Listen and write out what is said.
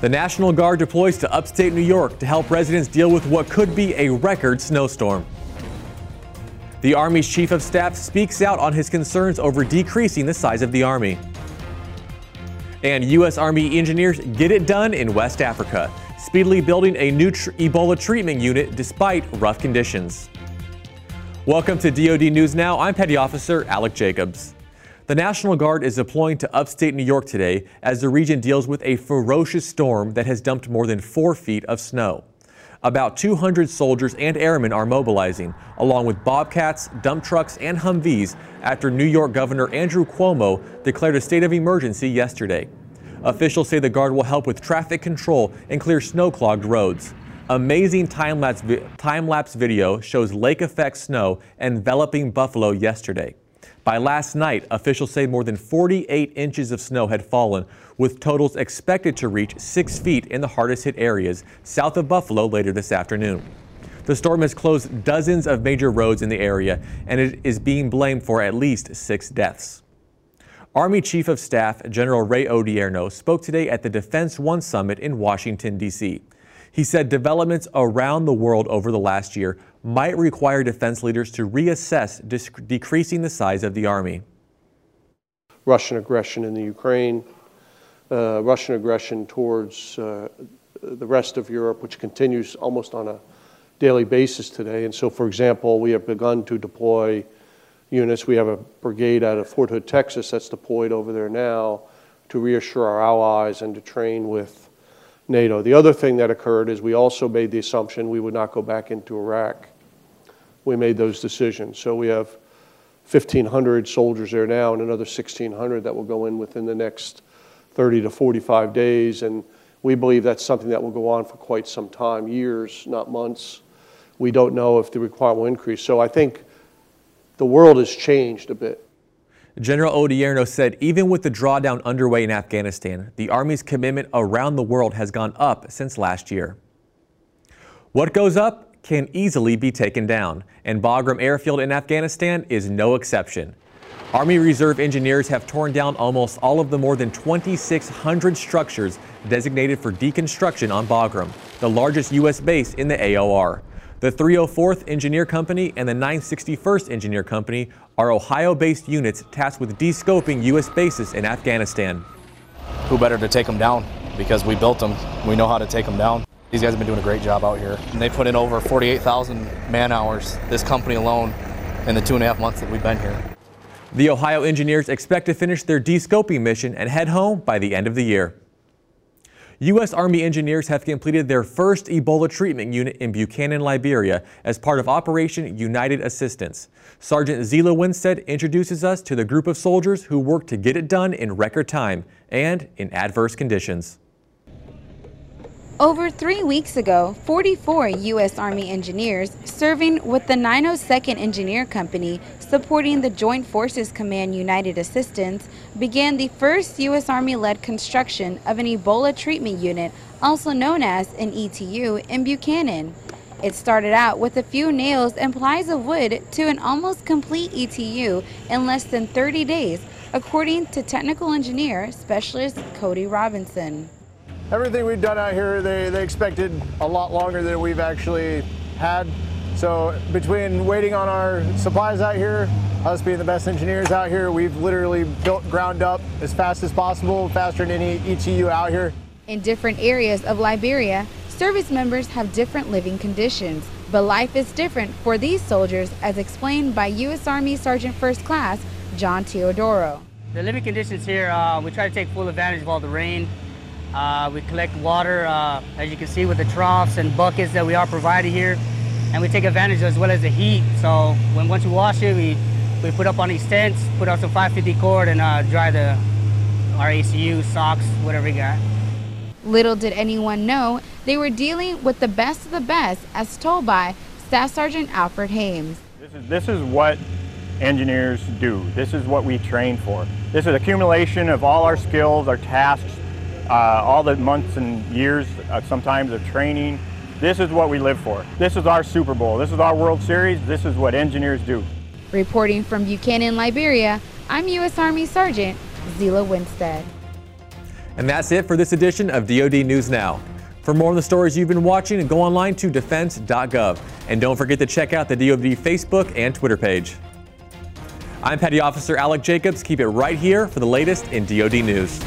The National Guard deploys to upstate New York to help residents deal with what could be a record snowstorm. The Army's Chief of Staff speaks out on his concerns over decreasing the size of the Army. And U.S. Army engineers get it done in West Africa, speedily building a new tr Ebola treatment unit despite rough conditions. Welcome to DoD News Now. I'm Petty Officer Alec Jacobs. The National Guard is deploying to upstate New York today as the region deals with a ferocious storm that has dumped more than four feet of snow. About 200 soldiers and airmen are mobilizing, along with bobcats, dump trucks, and Humvees after New York Governor Andrew Cuomo declared a state of emergency yesterday. Officials say the Guard will help with traffic control and clear snow clogged roads. Amazing time-lapse vi time video shows lake effect snow enveloping Buffalo yesterday. By last night, officials say more than 48 inches of snow had fallen, with totals expected to reach 6 feet in the hardest hit areas south of Buffalo later this afternoon. The storm has closed dozens of major roads in the area, and it is being blamed for at least six deaths. Army Chief of Staff General Ray Odierno spoke today at the Defense One Summit in Washington, D.C. He said developments around the world over the last year might require defense leaders to reassess decreasing the size of the Army. Russian aggression in the Ukraine, uh, Russian aggression towards uh, the rest of Europe, which continues almost on a daily basis today. And so, for example, we have begun to deploy units. We have a brigade out of Fort Hood, Texas, that's deployed over there now to reassure our allies and to train with NATO. The other thing that occurred is we also made the assumption we would not go back into Iraq. We made those decisions. So we have 1,500 soldiers there now and another 1,600 that will go in within the next 30 to 45 days. And we believe that's something that will go on for quite some time, years, not months. We don't know if the requirement will increase. So I think the world has changed a bit. General Odierno said even with the drawdown underway in Afghanistan, the Army's commitment around the world has gone up since last year. What goes up can easily be taken down, and Bagram Airfield in Afghanistan is no exception. Army Reserve engineers have torn down almost all of the more than 2,600 structures designated for deconstruction on Bagram, the largest U.S. base in the AOR. The 304th Engineer Company and the 961st Engineer Company are Ohio-based units tasked with descoping U.S. bases in Afghanistan. Who better to take them down? Because we built them. We know how to take them down. These guys have been doing a great job out here. And they put in over 48,000 man hours, this company alone, in the two and a half months that we've been here. The Ohio engineers expect to finish their descoping mission and head home by the end of the year. U.S. Army engineers have completed their first Ebola treatment unit in Buchanan, Liberia as part of Operation United Assistance. Sergeant Zila Winstead introduces us to the group of soldiers who worked to get it done in record time and in adverse conditions. Over three weeks ago, 44 U.S. Army engineers serving with the 902nd Engineer Company supporting the Joint Forces Command United Assistance began the first U.S. Army-led construction of an Ebola treatment unit, also known as an ETU, in Buchanan. It started out with a few nails and plies of wood to an almost complete ETU in less than 30 days, according to technical engineer specialist Cody Robinson everything we've done out here, they, they expected a lot longer than we've actually had. So between waiting on our supplies out here, us being the best engineers out here, we've literally built ground up as fast as possible, faster than any ETU out here. In different areas of Liberia, service members have different living conditions, but life is different for these soldiers as explained by U.S. Army Sergeant First Class John Teodoro. The living conditions here, uh, we try to take full advantage of all the rain uh, we collect water, uh, as you can see, with the troughs and buckets that we are provided here. And we take advantage as well as the heat. So when once we wash it, we, we put up on these tents, put out some 550 cord and uh, dry the our ACU, socks, whatever we got. Little did anyone know they were dealing with the best of the best, as told by Staff Sergeant Alfred Hames. This is, this is what engineers do. This is what we train for. This is accumulation of all our skills, our tasks, uh, all the months and years uh, sometimes of training. This is what we live for. This is our Super Bowl. This is our World Series. This is what engineers do. Reporting from Buchanan, Liberia, I'm U.S. Army Sergeant Zila Winstead. And that's it for this edition of DoD News Now. For more on the stories you've been watching, go online to defense.gov. And don't forget to check out the DoD Facebook and Twitter page. I'm Petty Officer Alec Jacobs. Keep it right here for the latest in DoD news.